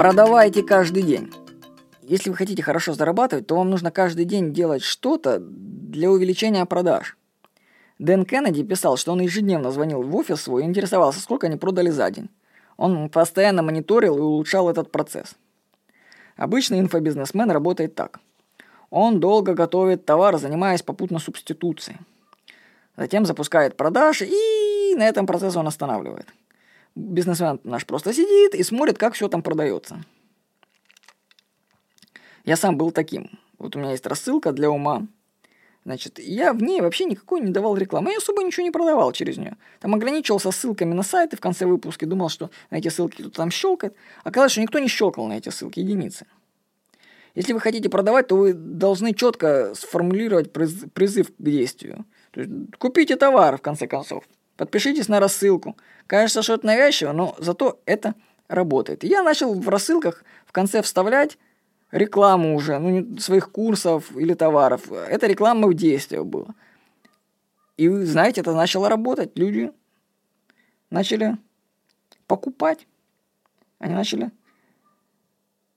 Продавайте каждый день. Если вы хотите хорошо зарабатывать, то вам нужно каждый день делать что-то для увеличения продаж. Дэн Кеннеди писал, что он ежедневно звонил в офис свой и интересовался, сколько они продали за день. Он постоянно мониторил и улучшал этот процесс. Обычный инфобизнесмен работает так. Он долго готовит товар, занимаясь попутно субституцией. Затем запускает продажи, и на этом процесс он останавливает. Бизнесмен наш просто сидит и смотрит, как все там продается. Я сам был таким. Вот у меня есть рассылка для ума. Значит, я в ней вообще никакой не давал рекламы. Я особо ничего не продавал через нее. Там ограничивался ссылками на сайты в конце выпуска. Думал, что на эти ссылки кто-то там щелкает. Оказалось, что никто не щелкал на эти ссылки, единицы. Если вы хотите продавать, то вы должны четко сформулировать призыв к действию. То есть, купите товар, в конце концов. Подпишитесь на рассылку. Кажется, что это навязчиво, но зато это работает. Я начал в рассылках в конце вставлять рекламу уже, ну, своих курсов или товаров. Это реклама в действии была. И, знаете, это начало работать. Люди начали покупать. Они начали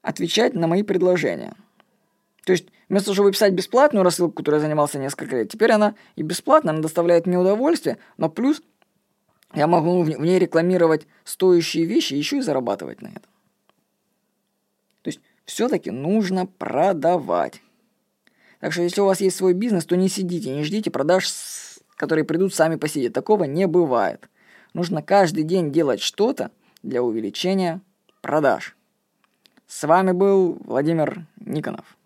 отвечать на мои предложения. То есть, вместо того, чтобы писать бесплатную рассылку, которой я занимался несколько лет, теперь она и бесплатно, она доставляет мне удовольствие, но плюс я могу в ней рекламировать стоящие вещи еще и зарабатывать на этом. То есть, все-таки нужно продавать. Так что, если у вас есть свой бизнес, то не сидите, не ждите продаж, которые придут сами по себе. Такого не бывает. Нужно каждый день делать что-то для увеличения продаж. С вами был Владимир Никонов.